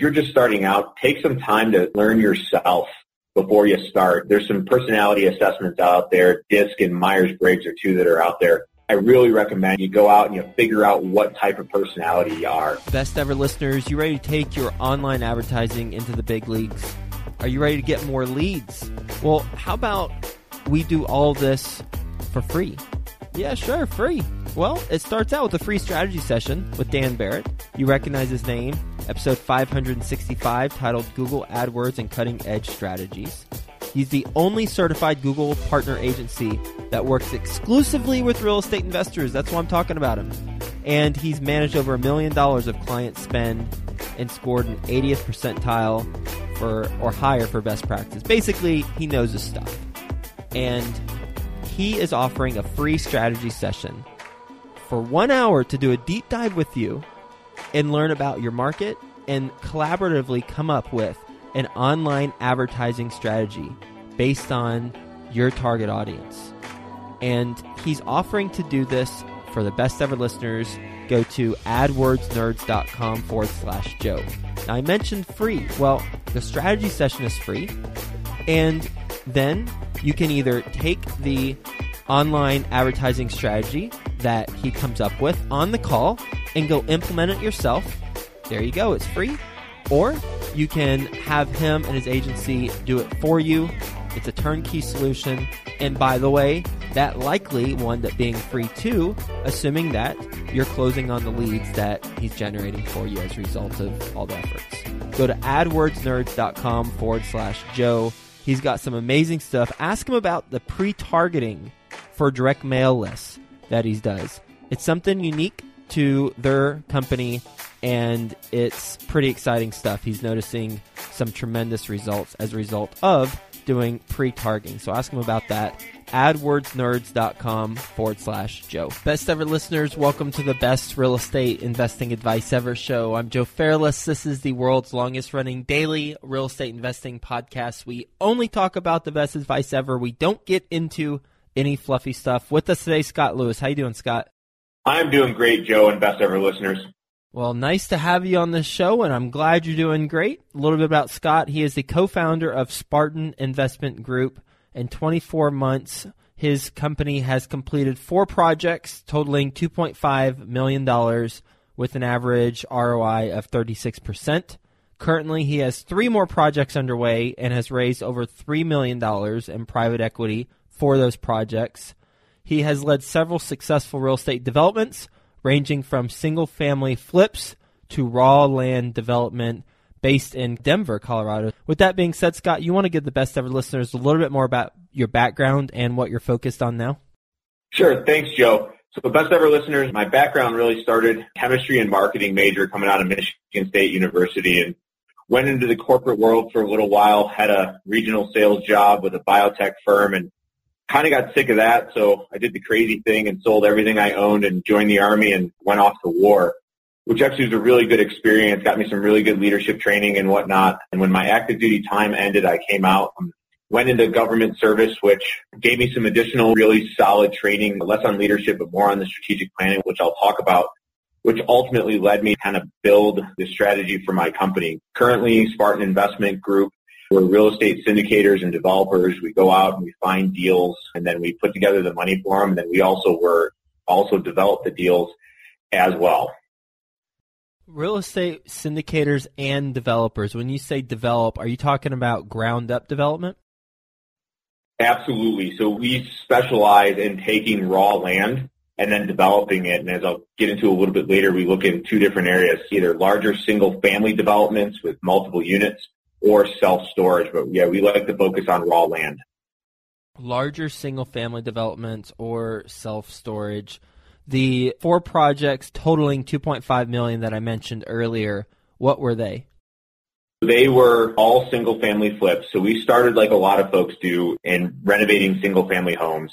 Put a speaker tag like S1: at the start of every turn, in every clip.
S1: you're just starting out, take some time to learn yourself before you start. There's some personality assessments out there. DISC and Myers-Briggs are two that are out there. I really recommend you go out and you figure out what type of personality you are.
S2: Best ever listeners, you ready to take your online advertising into the big leagues? Are you ready to get more leads? Well, how about we do all this for free? Yeah, sure, free. Well, it starts out with a free strategy session with Dan Barrett. You recognize his name, episode 565, titled Google AdWords and Cutting Edge Strategies. He's the only certified Google partner agency that works exclusively with real estate investors. That's why I'm talking about him. And he's managed over a million dollars of client spend and scored an 80th percentile for or higher for best practice. Basically, he knows his stuff. And he is offering a free strategy session for one hour to do a deep dive with you and learn about your market and collaboratively come up with an online advertising strategy based on your target audience. And he's offering to do this for the best ever listeners. Go to adwordsnerds.com forward slash Joe. Now, I mentioned free. Well, the strategy session is free. And then you can either take the online advertising strategy that he comes up with on the call and go implement it yourself. There you go, it's free. Or you can have him and his agency do it for you. It's a turnkey solution. And by the way, that likely one that being free too, assuming that you're closing on the leads that he's generating for you as a result of all the efforts. Go to adwordsnerds.com forward slash Joe. He's got some amazing stuff. Ask him about the pre targeting for direct mail lists that he does. It's something unique to their company and it's pretty exciting stuff. He's noticing some tremendous results as a result of doing pre-targeting. So ask him about that. AdWordsNerds.com forward slash Joe. Best ever listeners, welcome to the best real estate investing advice ever show. I'm Joe Fairless. This is the world's longest running daily real estate investing podcast. We only talk about the best advice ever. We don't get into any fluffy stuff. With us today, Scott Lewis. How you doing, Scott?
S1: I'm doing great, Joe, and best ever listeners.
S2: Well, nice to have you on the show, and I'm glad you're doing great. A little bit about Scott. He is the co founder of Spartan Investment Group. In 24 months, his company has completed four projects totaling $2.5 million with an average ROI of 36%. Currently, he has three more projects underway and has raised over $3 million in private equity for those projects. He has led several successful real estate developments ranging from single family flips to raw land development based in Denver, Colorado. With that being said, Scott, you want to give the best ever listeners a little bit more about your background and what you're focused on now?
S1: Sure. Thanks, Joe. So the best ever listeners, my background really started chemistry and marketing major coming out of Michigan State University and went into the corporate world for a little while, had a regional sales job with a biotech firm and kind of got sick of that, so I did the crazy thing and sold everything I owned and joined the army and went off to war, which actually was a really good experience. Got me some really good leadership training and whatnot. And when my active duty time ended, I came out. and Went into government service, which gave me some additional really solid training, less on leadership, but more on the strategic planning, which I'll talk about which ultimately led me to kind of build the strategy for my company. Currently, Spartan Investment Group we're real estate syndicators and developers. We go out and we find deals and then we put together the money for them. And then we also were also develop the deals as well.
S2: Real estate syndicators and developers. When you say develop, are you talking about ground up development?
S1: Absolutely. So we specialize in taking raw land and then developing it. And as I'll get into a little bit later, we look in two different areas, either larger single family developments with multiple units or self-storage. But yeah, we like to focus on raw land.
S2: Larger single-family developments or self-storage. The four projects totaling 2.5 million that I mentioned earlier, what were they?
S1: They were all single family flips. So we started like a lot of folks do in renovating single family homes.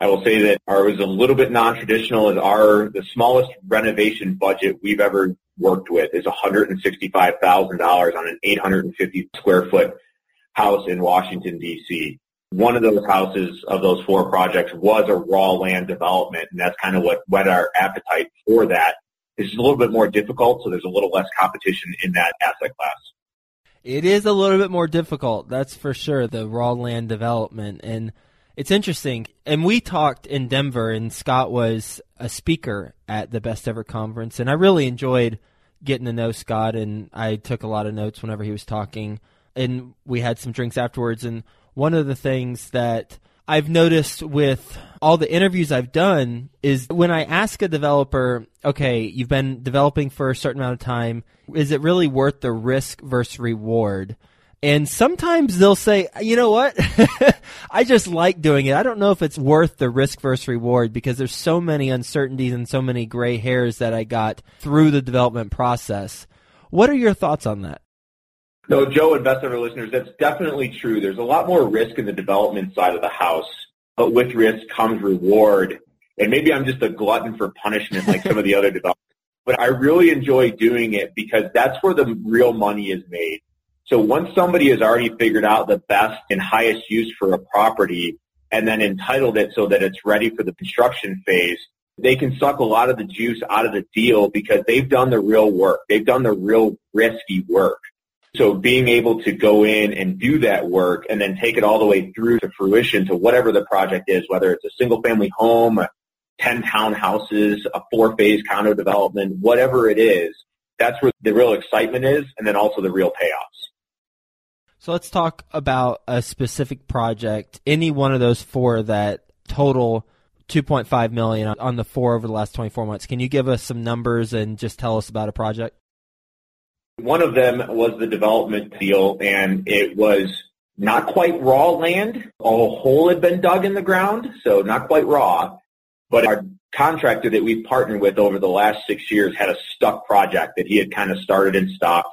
S1: I will say that ours was a little bit non-traditional as our, the smallest renovation budget we've ever worked with is $165,000 on an 850 square foot house in Washington, D.C. One of those houses of those four projects was a raw land development, and that's kind of what whet our appetite for that. It's a little bit more difficult, so there's a little less competition in that asset class.
S2: It is a little bit more difficult, that's for sure, the raw land development. And it's interesting. And we talked in Denver, and Scott was a speaker at the Best Ever Conference, and I really enjoyed getting to know Scott, and I took a lot of notes whenever he was talking. And we had some drinks afterwards. And one of the things that I've noticed with all the interviews I've done is when I ask a developer, okay, you've been developing for a certain amount of time, is it really worth the risk versus reward? And sometimes they'll say, you know what? I just like doing it. I don't know if it's worth the risk versus reward because there's so many uncertainties and so many gray hairs that I got through the development process. What are your thoughts on that?
S1: No, Joe and best ever listeners, that's definitely true. There's a lot more risk in the development side of the house, but with risk comes reward. And maybe I'm just a glutton for punishment like some of the other developers, but I really enjoy doing it because that's where the real money is made. So once somebody has already figured out the best and highest use for a property and then entitled it so that it's ready for the construction phase, they can suck a lot of the juice out of the deal because they've done the real work. They've done the real risky work. So being able to go in and do that work and then take it all the way through to fruition to whatever the project is, whether it's a single family home, 10 townhouses, a four phase condo development, whatever it is, that's where the real excitement is and then also the real payoffs.
S2: So let's talk about a specific project, any one of those four that total 2.5 million on the four over the last 24 months. Can you give us some numbers and just tell us about a project?
S1: One of them was the development deal, and it was not quite raw land. A hole had been dug in the ground, so not quite raw. But our contractor that we've partnered with over the last six years had a stuck project that he had kind of started and stopped.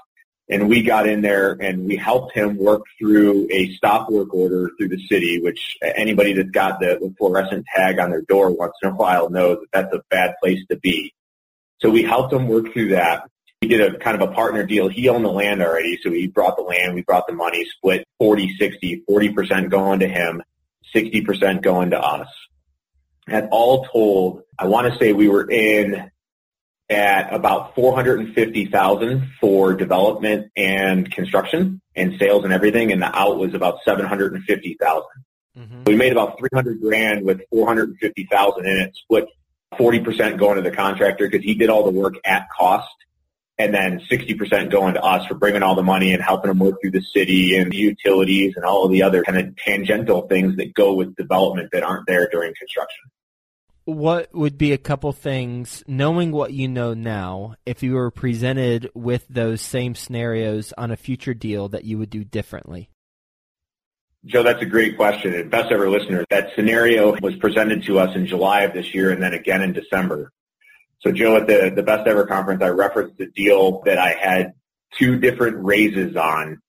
S1: And we got in there and we helped him work through a stop work order through the city, which anybody that's got the, fluorescent tag on their door once in a while knows that that's a bad place to be. So we helped him work through that we did a kind of a partner deal. He owned the land already, so he brought the land, we brought the money, split 40, 60, 40% going to him, 60% going to us. And all told, I want to say we were in at about 450,000 for development and construction and sales and everything, and the out was about 750,000. Mm-hmm. We made about 300 grand with 450,000 in it, split 40% going to the contractor because he did all the work at cost and then 60% going to us for bringing all the money and helping them work through the city and the utilities and all of the other kind of tangential things that go with development that aren't there during construction.
S2: What would be a couple things, knowing what you know now, if you were presented with those same scenarios on a future deal that you would do differently?
S1: Joe, that's a great question. And best ever listener, that scenario was presented to us in July of this year and then again in December. So Joe, at the, the Best Ever conference, I referenced a deal that I had two different raises on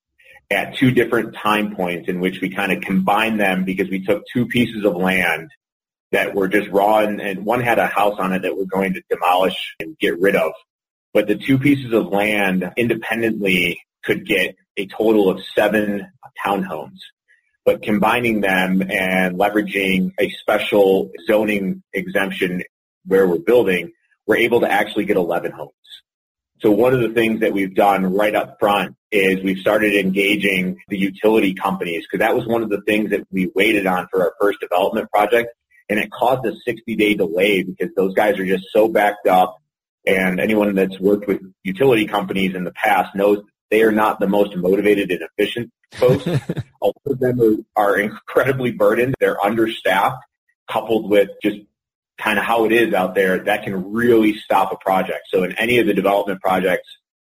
S1: at two different time points in which we kind of combined them because we took two pieces of land that were just raw and, and one had a house on it that we're going to demolish and get rid of. But the two pieces of land independently could get a total of seven townhomes. But combining them and leveraging a special zoning exemption where we're building we're able to actually get 11 homes. So one of the things that we've done right up front is we've started engaging the utility companies because that was one of the things that we waited on for our first development project. And it caused a 60 day delay because those guys are just so backed up. And anyone that's worked with utility companies in the past knows they are not the most motivated and efficient folks. All of them are, are incredibly burdened. They're understaffed coupled with just kind of how it is out there, that can really stop a project. So in any of the development projects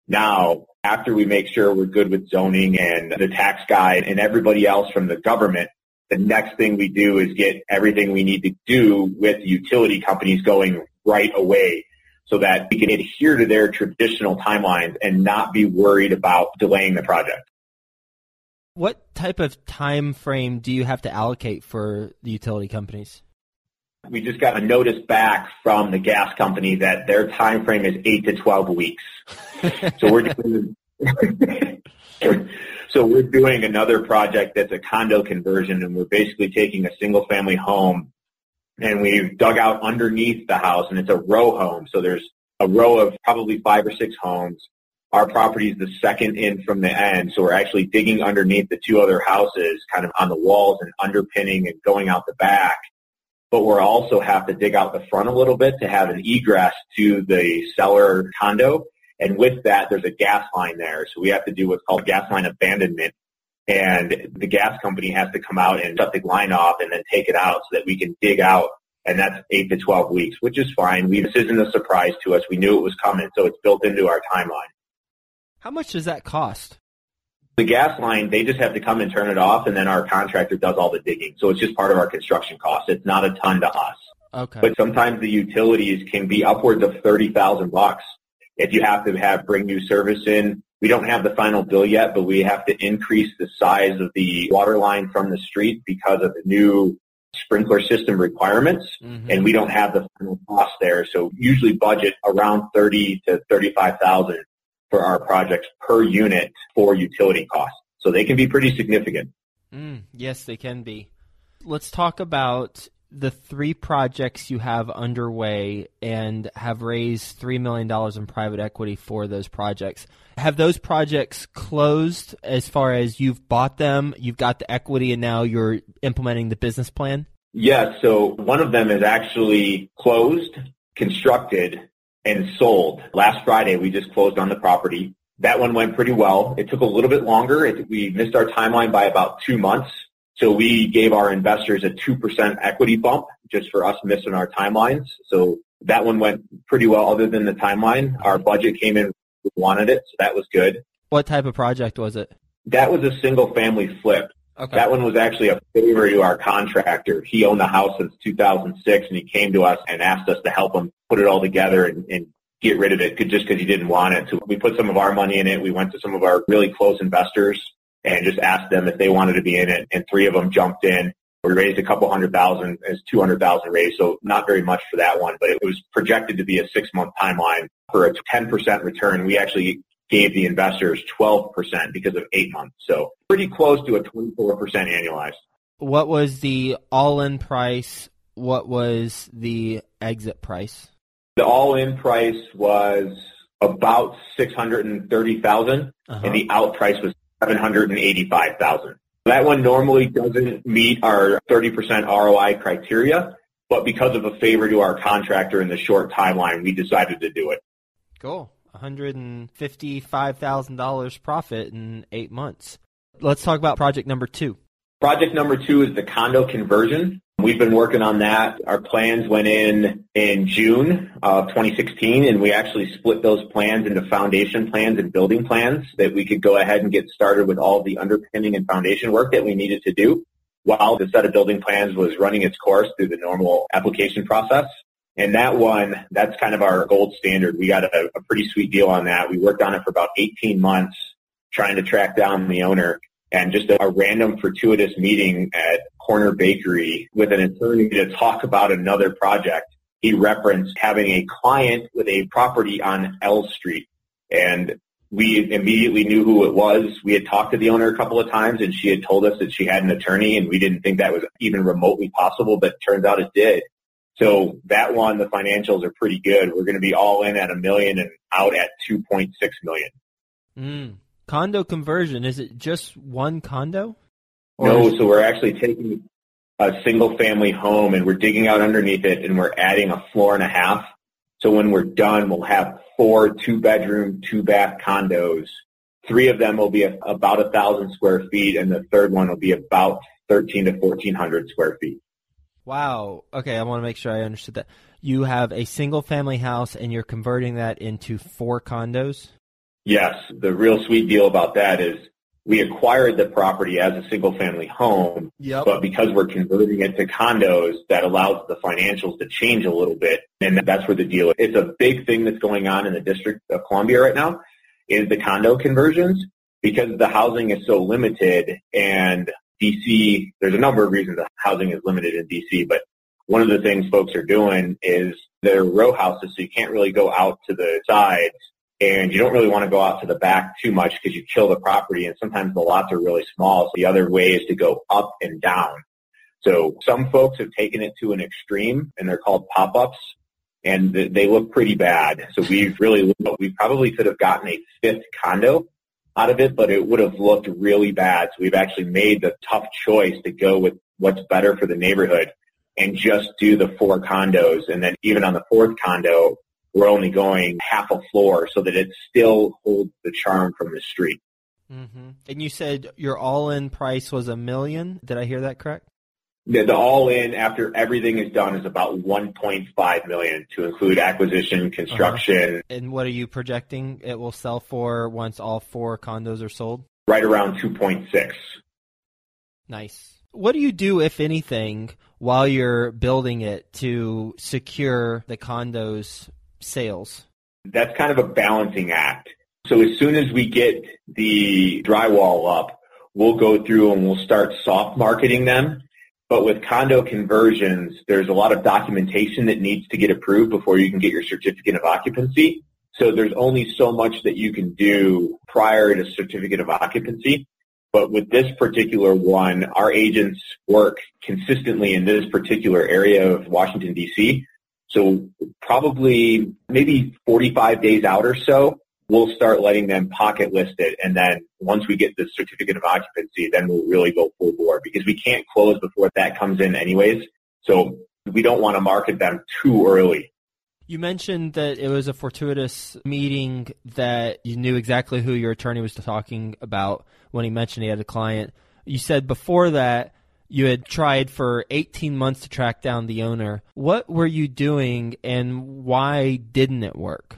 S1: now, after we make sure we're good with zoning and the tax guide and everybody else from the government, the next thing we do is get everything we need to do with utility companies going right away so that we can adhere to their traditional timelines and not be worried about delaying the project.
S2: What type of time frame do you have to allocate for the utility companies?
S1: We just got a notice back from the gas company that their time frame is eight to twelve weeks. so we're doing so we're doing another project that's a condo conversion, and we're basically taking a single family home and we've dug out underneath the house, and it's a row home. So there's a row of probably five or six homes. Our property is the second in from the end, so we're actually digging underneath the two other houses, kind of on the walls and underpinning and going out the back. But we're also have to dig out the front a little bit to have an egress to the cellar condo. And with that, there's a gas line there. So we have to do what's called gas line abandonment. And the gas company has to come out and shut the line off and then take it out so that we can dig out and that's eight to 12 weeks, which is fine. We, this isn't a surprise to us. We knew it was coming, so it's built into our timeline.
S2: How much does that cost?
S1: The gas line, they just have to come and turn it off, and then our contractor does all the digging. So it's just part of our construction cost. It's not a ton to us.
S2: Okay.
S1: But sometimes the utilities can be upwards of thirty thousand bucks if you have to have bring new service in. We don't have the final bill yet, but we have to increase the size of the water line from the street because of the new sprinkler system requirements, mm-hmm. and we don't have the final cost there. So usually budget around thirty to thirty-five thousand for our projects per unit for utility costs. So they can be pretty significant.
S2: Mm, yes, they can be. Let's talk about the three projects you have underway and have raised $3 million in private equity for those projects. Have those projects closed as far as you've bought them, you've got the equity, and now you're implementing the business plan?
S1: Yes. So one of them is actually closed, constructed, and sold. Last Friday, we just closed on the property. That one went pretty well. It took a little bit longer. It, we missed our timeline by about two months. So we gave our investors a 2% equity bump just for us missing our timelines. So that one went pretty well other than the timeline. Our budget came in, we wanted it, so that was good.
S2: What type of project was it?
S1: That was a single family flip. Okay. That one was actually a favor to our contractor. He owned the house since 2006 and he came to us and asked us to help him put it all together and, and get rid of it just because he didn't want it. So we put some of our money in it. We went to some of our really close investors and just asked them if they wanted to be in it. And three of them jumped in. We raised a couple hundred thousand as 200,000 raised. So not very much for that one, but it was projected to be a six month timeline for a 10% return. We actually gave the investors 12% because of eight months. So pretty close to a 24% annualized.
S2: What was the all-in price? What was the exit price?
S1: The all-in price was about 630,000 uh-huh. and the out price was 785,000. That one normally doesn't meet our 30% ROI criteria, but because of a favor to our contractor in the short timeline, we decided to do it.
S2: Cool. $155,000 profit in eight months. Let's talk about project number two.
S1: Project number two is the condo conversion. We've been working on that. Our plans went in in June of 2016, and we actually split those plans into foundation plans and building plans that we could go ahead and get started with all the underpinning and foundation work that we needed to do while the set of building plans was running its course through the normal application process. And that one, that's kind of our gold standard. We got a, a pretty sweet deal on that. We worked on it for about 18 months trying to track down the owner and just a, random fortuitous meeting at Corner Bakery with an attorney to talk about another project. He referenced having a client with a property on L Street and we immediately knew who it was. We had talked to the owner a couple of times and she had told us that she had an attorney and we didn't think that was even remotely possible, but turns out it did. So that one, the financials are pretty good. We're going to be all in at a million and out at 2.6 million.
S2: Mm. Condo conversion, is it just one condo?
S1: No, so we're actually taking a single family home and we're digging out underneath it and we're adding a floor and a half. So when we're done, we'll have four two bedroom, two bath condos. Three of them will be about a thousand square feet and the third one will be about 13 to 1400 square feet.
S2: Wow. Okay, I want to make sure I understood that. You have a single family house and you're converting that into four condos?
S1: Yes. The real sweet deal about that is we acquired the property as a single family home,
S2: yep.
S1: but because we're converting it to condos, that allows the financials to change a little bit. And that's where the deal is. It's a big thing that's going on in the District of Columbia right now is the condo conversions because the housing is so limited and DC, there's a number of reasons that housing is limited in DC, but one of the things folks are doing is they're row houses, so you can't really go out to the sides and you don't really want to go out to the back too much because you kill the property and sometimes the lots are really small. So the other way is to go up and down. So some folks have taken it to an extreme and they're called pop-ups and they look pretty bad. So we've really, we probably could have gotten a fifth condo out of it, but it would have looked really bad. So we've actually made the tough choice to go with what's better for the neighborhood and just do the four condos. And then even on the fourth condo, we're only going half a floor so that it still holds the charm from the street.
S2: Mm-hmm. And you said your all-in price was a million. Did I hear that correct?
S1: The, the all-in after everything is done is about 1.5 million to include acquisition, construction. Uh-huh.
S2: And what are you projecting it will sell for once all four condos are sold?
S1: Right around 2.6.
S2: Nice. What do you do, if anything, while you're building it to secure the condos sales?
S1: That's kind of a balancing act. So as soon as we get the drywall up, we'll go through and we'll start soft marketing them. But with condo conversions, there's a lot of documentation that needs to get approved before you can get your certificate of occupancy. So there's only so much that you can do prior to certificate of occupancy. But with this particular one, our agents work consistently in this particular area of Washington, D.C. So probably maybe 45 days out or so, we'll start letting them pocket list it. And then once we get the certificate of occupancy, then we'll really go full bore because we can't close before that comes in anyways. So we don't want to market them too early.
S2: You mentioned that it was a fortuitous meeting that you knew exactly who your attorney was talking about when he mentioned he had a client. You said before that you had tried for 18 months to track down the owner. What were you doing and why didn't it work?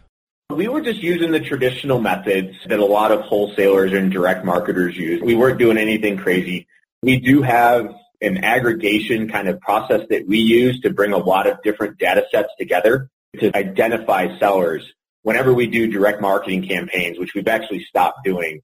S1: We were just using the traditional methods that a lot of wholesalers and direct marketers use. We weren't doing anything crazy. We do have an aggregation kind of process that we use to bring a lot of different data sets together to identify sellers. Whenever we do direct marketing campaigns, which we've actually stopped doing,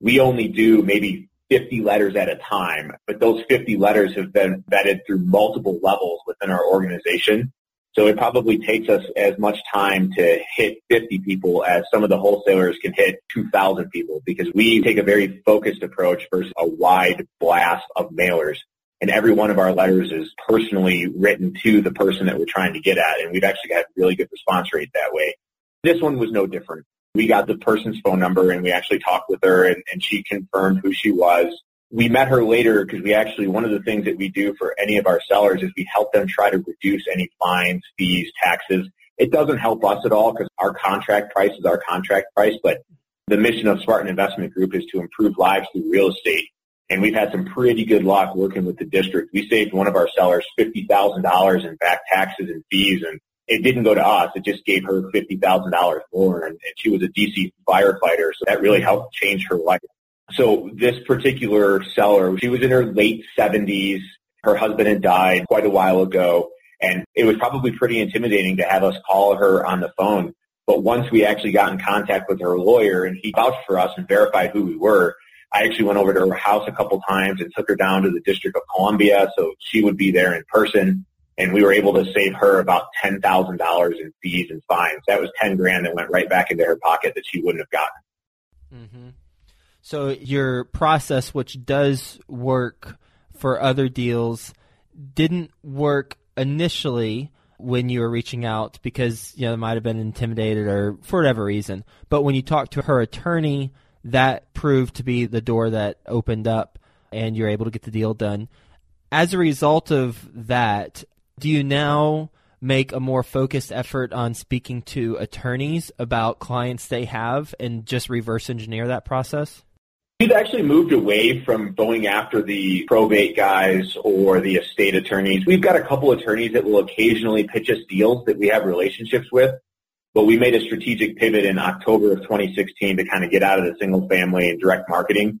S1: we only do maybe 50 letters at a time, but those 50 letters have been vetted through multiple levels within our organization. So it probably takes us as much time to hit 50 people as some of the wholesalers can hit 2,000 people because we take a very focused approach versus a wide blast of mailers. And every one of our letters is personally written to the person that we're trying to get at. And we've actually got really good response rate that way. This one was no different we got the person's phone number and we actually talked with her and, and she confirmed who she was. We met her later because we actually, one of the things that we do for any of our sellers is we help them try to reduce any fines, fees, taxes. It doesn't help us at all because our contract price is our contract price, but the mission of Spartan Investment Group is to improve lives through real estate. And we've had some pretty good luck working with the district. We saved one of our sellers $50,000 in back taxes and fees and it didn't go to us. It just gave her fifty thousand dollars more, and, and she was a DC firefighter, so that really helped change her life. So this particular seller, she was in her late seventies. Her husband had died quite a while ago, and it was probably pretty intimidating to have us call her on the phone. But once we actually got in contact with her lawyer, and he vouched for us and verified who we were, I actually went over to her house a couple times and took her down to the District of Columbia so she would be there in person and we were able to save her about ten thousand dollars in fees and fines. That was ten grand that went right back into her pocket that she wouldn't have gotten.
S2: Mm-hmm. So your process, which does work for other deals, didn't work initially when you were reaching out because you know might have been intimidated or for whatever reason. But when you talked to her attorney, that proved to be the door that opened up, and you're able to get the deal done. As a result of that, do you now make a more focused effort on speaking to attorneys about clients they have and just reverse engineer that process?
S1: We've actually moved away from going after the probate guys or the estate attorneys. We've got a couple attorneys that will occasionally pitch us deals that we have relationships with, but we made a strategic pivot in October of 2016 to kind of get out of the single family and direct marketing.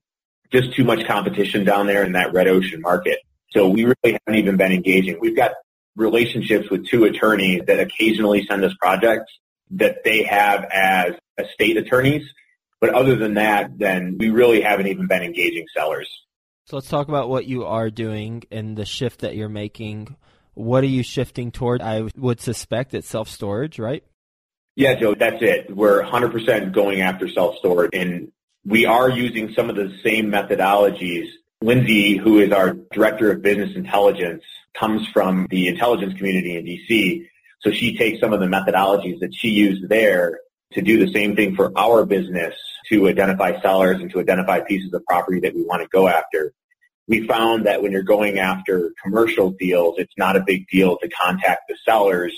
S1: Just too much competition down there in that red ocean market. So we really haven't even been engaging. We've got relationships with two attorneys that occasionally send us projects that they have as estate attorneys. But other than that, then we really haven't even been engaging sellers.
S2: So let's talk about what you are doing and the shift that you're making. What are you shifting toward? I would suspect it's self storage, right?
S1: Yeah, Joe, that's it. We're 100% going after self storage, and we are using some of the same methodologies. Lindsay, who is our director of business intelligence, comes from the intelligence community in DC. So she takes some of the methodologies that she used there to do the same thing for our business to identify sellers and to identify pieces of property that we want to go after. We found that when you're going after commercial deals, it's not a big deal to contact the sellers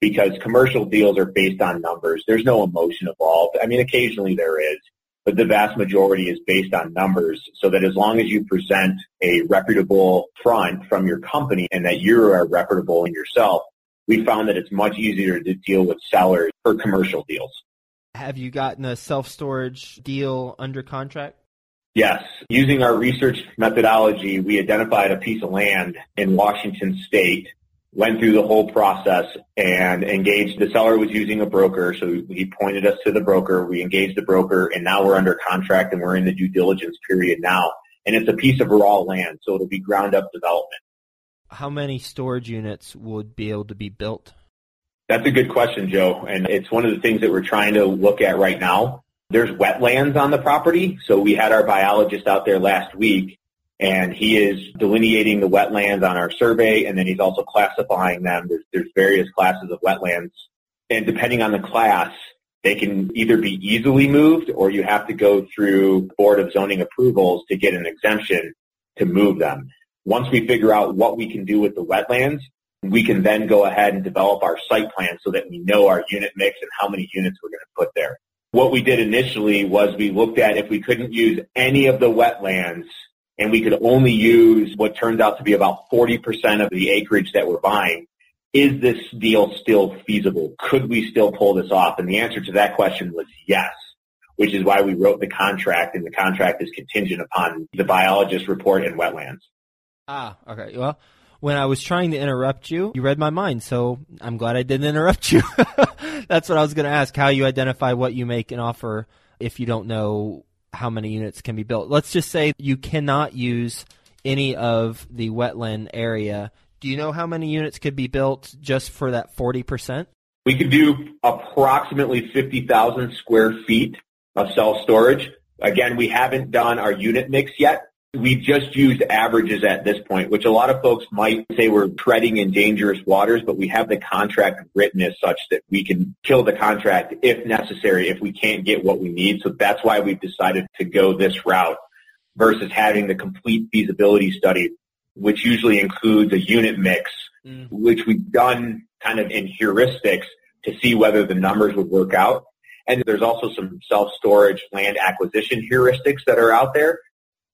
S1: because commercial deals are based on numbers. There's no emotion involved. I mean, occasionally there is, but the vast majority is based on numbers so that as long as you present a reputable front from your company and that you are reputable in yourself, we found that it's much easier to deal with sellers for commercial deals.
S2: Have you gotten a self-storage deal under contract?
S1: Yes. Using our research methodology, we identified a piece of land in Washington state went through the whole process and engaged. The seller was using a broker, so he pointed us to the broker. We engaged the broker, and now we're under contract and we're in the due diligence period now. And it's a piece of raw land, so it'll be ground up development.
S2: How many storage units would be able to be built?
S1: That's a good question, Joe. And it's one of the things that we're trying to look at right now. There's wetlands on the property. So we had our biologist out there last week and he is delineating the wetlands on our survey, and then he's also classifying them. There's, there's various classes of wetlands, and depending on the class, they can either be easily moved or you have to go through Board of Zoning approvals to get an exemption to move them. Once we figure out what we can do with the wetlands, we can then go ahead and develop our site plan so that we know our unit mix and how many units we're going to put there. What we did initially was we looked at if we couldn't use any of the wetlands and we could only use what turns out to be about 40% of the acreage that we're buying, is this deal still feasible? Could we still pull this off? And the answer to that question was yes, which is why we wrote the contract, and the contract is contingent upon the biologist report and wetlands.
S2: Ah, okay. Well, when I was trying to interrupt you, you read my mind, so I'm glad I didn't interrupt you. That's what I was going to ask, how you identify what you make an offer if you don't know how many units can be built. Let's just say you cannot use any of the wetland area. Do you know how many units could be built just for that 40%?
S1: We could do approximately 50,000 square feet of self storage. Again, we haven't done our unit mix yet. We just used averages at this point, which a lot of folks might say we're treading in dangerous waters, but we have the contract written as such that we can kill the contract if necessary if we can't get what we need. So that's why we've decided to go this route versus having the complete feasibility study, which usually includes a unit mix, mm. which we've done kind of in heuristics to see whether the numbers would work out. And there's also some self-storage land acquisition heuristics that are out there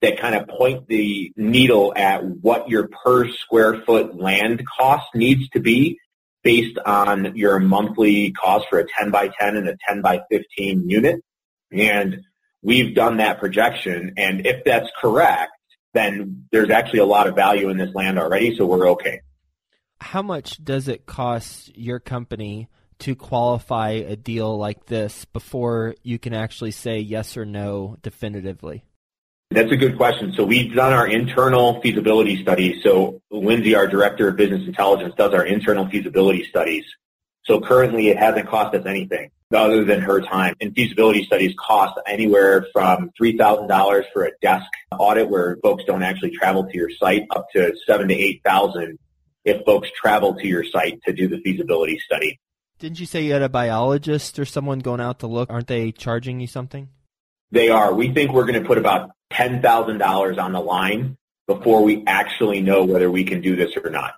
S1: that kind of point the needle at what your per square foot land cost needs to be based on your monthly cost for a 10 by 10 and a 10 by 15 unit. And we've done that projection. And if that's correct, then there's actually a lot of value in this land already, so we're okay.
S2: How much does it cost your company to qualify a deal like this before you can actually say yes or no definitively?
S1: That's a good question. So we've done our internal feasibility studies. So Lindsay, our director of business intelligence, does our internal feasibility studies. So currently it hasn't cost us anything other than her time. And feasibility studies cost anywhere from $3,000 for a desk audit where folks don't actually travel to your site up to seven to 8,000 if folks travel to your site to do the feasibility study.
S2: Didn't you say you had a biologist or someone going out to look? Aren't they charging you something?
S1: They are. We think we're going to put about $10,000 on the line before we actually know whether we can do this or not.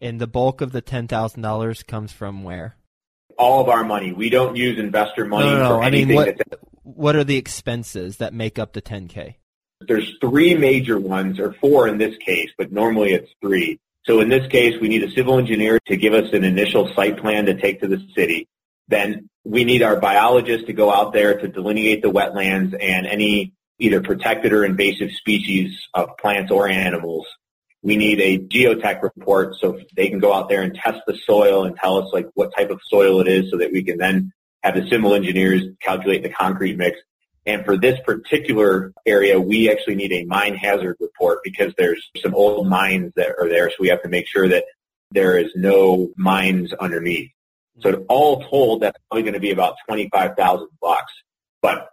S2: And the bulk of the $10,000 comes from where?
S1: All of our money. We don't use investor money
S2: no, no,
S1: no.
S2: I mean, what, what are the expenses that make up the 10K?
S1: There's three major ones, or four in this case, but normally it's three. So in this case, we need a civil engineer to give us an initial site plan to take to the city. Then we need our biologist to go out there to delineate the wetlands and any either protected or invasive species of plants or animals. We need a geotech report so they can go out there and test the soil and tell us like what type of soil it is so that we can then have the civil engineers calculate the concrete mix. And for this particular area, we actually need a mine hazard report because there's some old mines that are there. So we have to make sure that there is no mines underneath. So all told, that's probably going to be about 25,000 bucks. But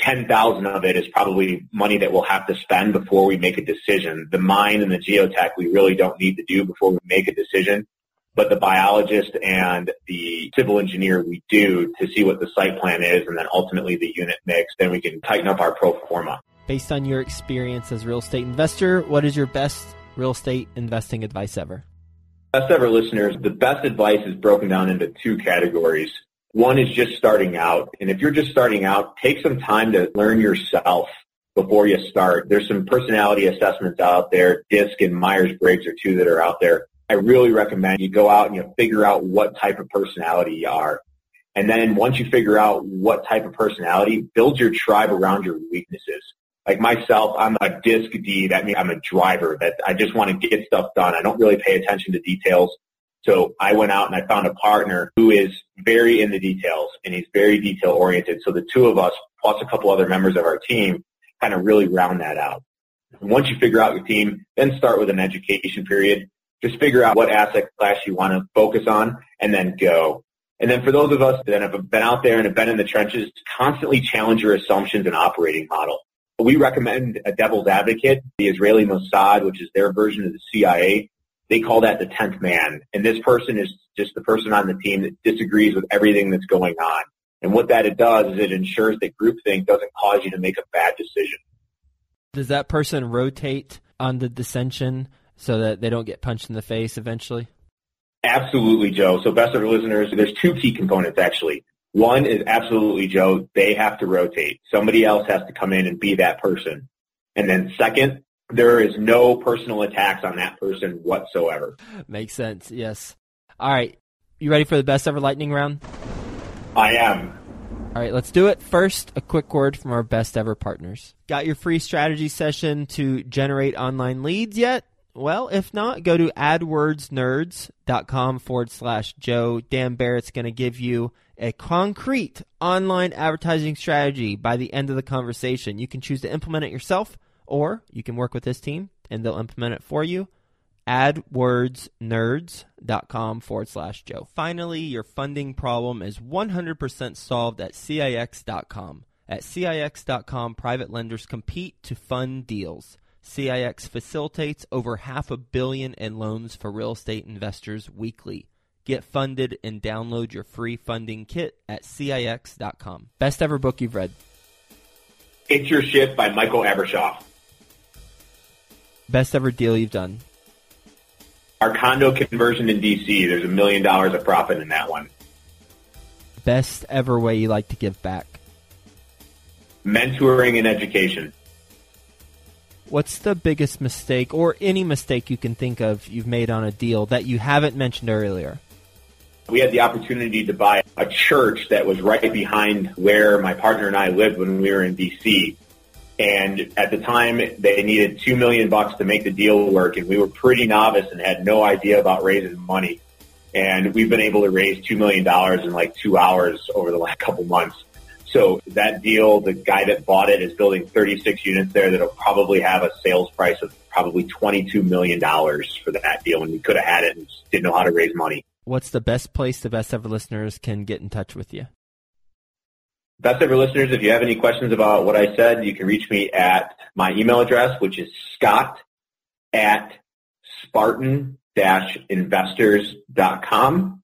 S1: 10,000 of it is probably money that we'll have to spend before we make a decision. The mine and the geotech we really don't need to do before we make a decision. but the biologist and the civil engineer we do to see what the site plan is and then ultimately the unit mix, then we can tighten up our pro forma.
S2: Based on your experience as real estate investor, what is your best real estate investing advice ever?
S1: Best ever listeners, the best advice is broken down into two categories. One is just starting out. And if you're just starting out, take some time to learn yourself before you start. There's some personality assessments out there. DISC and Myers-Briggs are two that are out there. I really recommend you go out and you figure out what type of personality you are. And then once you figure out what type of personality, build your tribe around your weaknesses. Like myself, I'm a disc D. That means I'm a driver that I just want to get stuff done. I don't really pay attention to details. So I went out and I found a partner who is very in the details and he's very detail oriented. So the two of us plus a couple other members of our team kind of really round that out. once you figure out your team, then start with an education period. Just figure out what asset class you want to focus on and then go. And then for those of us that have been out there and have been in the trenches, constantly challenge your assumptions and operating model. We recommend a devil's advocate, the Israeli Mossad, which is their version of the CIA. They call that the 10th man. And this person is just the person on the team that disagrees with everything that's going on. And what that it does is it ensures that groupthink doesn't cause you to make a bad decision.
S2: Does that person rotate on the dissension so that they don't get punched in the face eventually?
S1: Absolutely, Joe. So best of listeners, there's two key components actually. One is absolutely, Joe, they have to rotate. Somebody else has to come in and be that person. And then second, there is no personal attacks on that person whatsoever.
S2: Makes sense, yes. All right. You ready for the best ever lightning round?
S1: I am.
S2: All right, let's do it. First, a quick word from our best ever partners. Got your free strategy session to generate online leads yet? Well, if not, go to adwordsnerds.com forward slash Joe. Dan Barrett's going to give you a concrete online advertising strategy by the end of the conversation. You can choose to implement it yourself, or you can work with this team and they'll implement it for you. AdWordsNerds.com forward slash Joe. Finally, your funding problem is 100% solved at CIX.com. At CIX.com, private lenders compete to fund deals. CIX facilitates over half a billion in loans for real estate investors weekly. Get funded and download your free funding kit at CIX.com. Best ever book you've read?
S1: It's Your Ship by Michael Abrashoff.
S2: Best ever deal you've done?
S1: Our condo conversion in DC. There's a million dollars of profit in that one.
S2: Best ever way you like to give back?
S1: Mentoring and education.
S2: What's the biggest mistake or any mistake you can think of you've made on a deal that you haven't mentioned earlier?
S1: We had the opportunity to buy a church that was right behind where my partner and I lived when we were in DC. And at the time, they needed two million bucks to make the deal work, and we were pretty novice and had no idea about raising money. And we've been able to raise two million dollars in like two hours over the last couple months. So that deal, the guy that bought it is building 36 units there that'll probably have a sales price of probably $22 million for that deal. And we could have had it and didn't know how to raise money.
S2: What's the best place the best ever listeners can get in touch with you?
S1: Best ever listeners, if you have any questions about what I said, you can reach me at my email address, which is scott at spartan-investors.com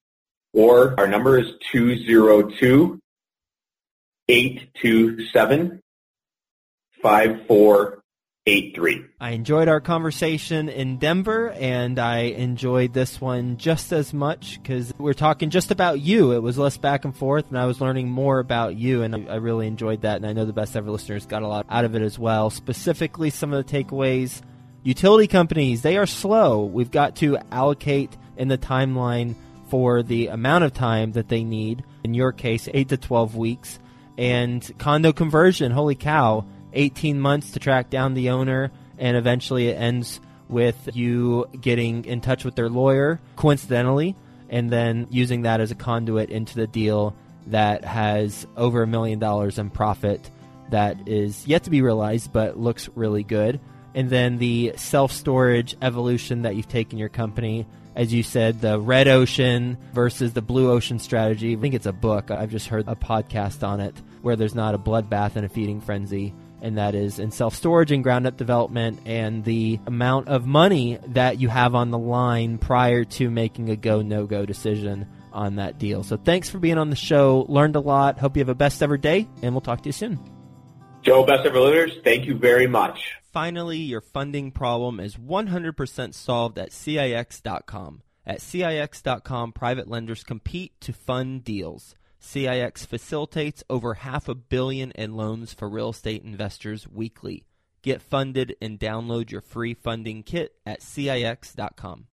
S1: or our number is 202 827 5483.
S2: I enjoyed our conversation in Denver, and I enjoyed this one just as much because we're talking just about you. It was less back and forth, and I was learning more about you, and I really enjoyed that. And I know the best ever listeners got a lot out of it as well. Specifically, some of the takeaways utility companies, they are slow. We've got to allocate in the timeline for the amount of time that they need. In your case, 8 to 12 weeks and condo conversion. Holy cow! 18 months to track down the owner, and eventually it ends with you getting in touch with their lawyer, coincidentally, and then using that as a conduit into the deal that has over a million dollars in profit that is yet to be realized but looks really good. And then the self storage evolution that you've taken your company as you said, the red ocean versus the blue ocean strategy. I think it's a book. I've just heard a podcast on it where there's not a bloodbath and a feeding frenzy. And that is in self storage and ground up development and the amount of money that you have on the line prior to making a go no go decision on that deal. So thanks for being on the show. Learned a lot. Hope you have a best ever day, and we'll talk to you soon.
S1: Joe, best ever listeners, thank you very much.
S2: Finally, your funding problem is 100% solved at CIX.com. At CIX.com, private lenders compete to fund deals. CIX facilitates over half a billion in loans for real estate investors weekly. Get funded and download your free funding kit at CIX.com.